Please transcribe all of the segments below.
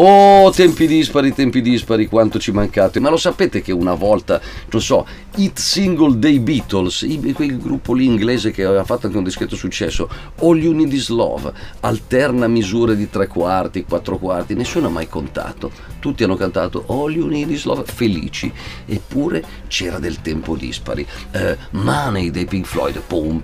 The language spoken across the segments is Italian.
Oh, tempi dispari, tempi dispari, quanto ci mancate. Ma lo sapete che una volta, non so, Hit Single dei Beatles, quel gruppo lì inglese che aveva fatto anche un discreto successo, All You Need Is Love, alterna misure di tre quarti, quattro quarti, nessuno ha mai contato. Tutti hanno cantato All You Need Is Love, felici. Eppure c'era del tempo dispari. Uh, Money dei Pink Floyd, pom,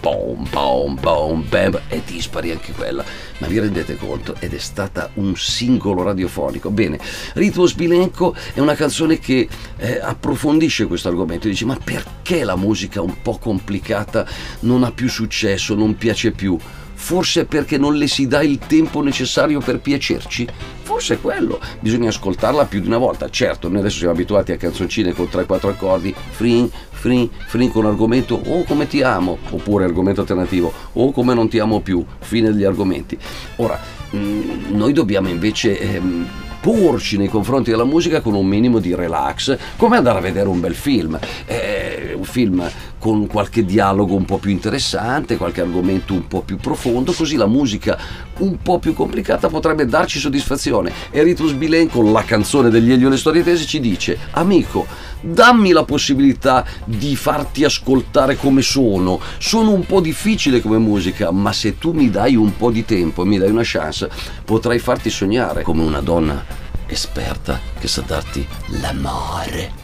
pom, pom, pom, bam, è dispari anche quella. Ma vi rendete conto? Ed è stata un singolo radiofonico. Bene, Ritmo Spilenco è una canzone che eh, approfondisce questo argomento. Dice, ma perché la musica un po' complicata non ha più successo, non piace più? Forse perché non le si dà il tempo necessario per piacerci? Forse è quello, bisogna ascoltarla più di una volta. Certo, noi adesso siamo abituati a canzoncine con 3-4 accordi, fring, fring, fring con argomento o oh, come ti amo, oppure argomento alternativo, o oh, come non ti amo più, fine degli argomenti. Ora, mm, noi dobbiamo invece... Ehm, porci nei confronti della musica con un minimo di relax, come andare a vedere un bel film. Eh, un film con qualche dialogo un po' più interessante, qualche argomento un po' più profondo, così la musica un po' più complicata potrebbe darci soddisfazione. E Ritus Bilen con la canzone degli Elio le storie tese ci dice, amico, dammi la possibilità di farti ascoltare come sono. Sono un po' difficile come musica, ma se tu mi dai un po' di tempo e mi dai una chance, potrai farti sognare come una donna esperta che sa darti l'amore.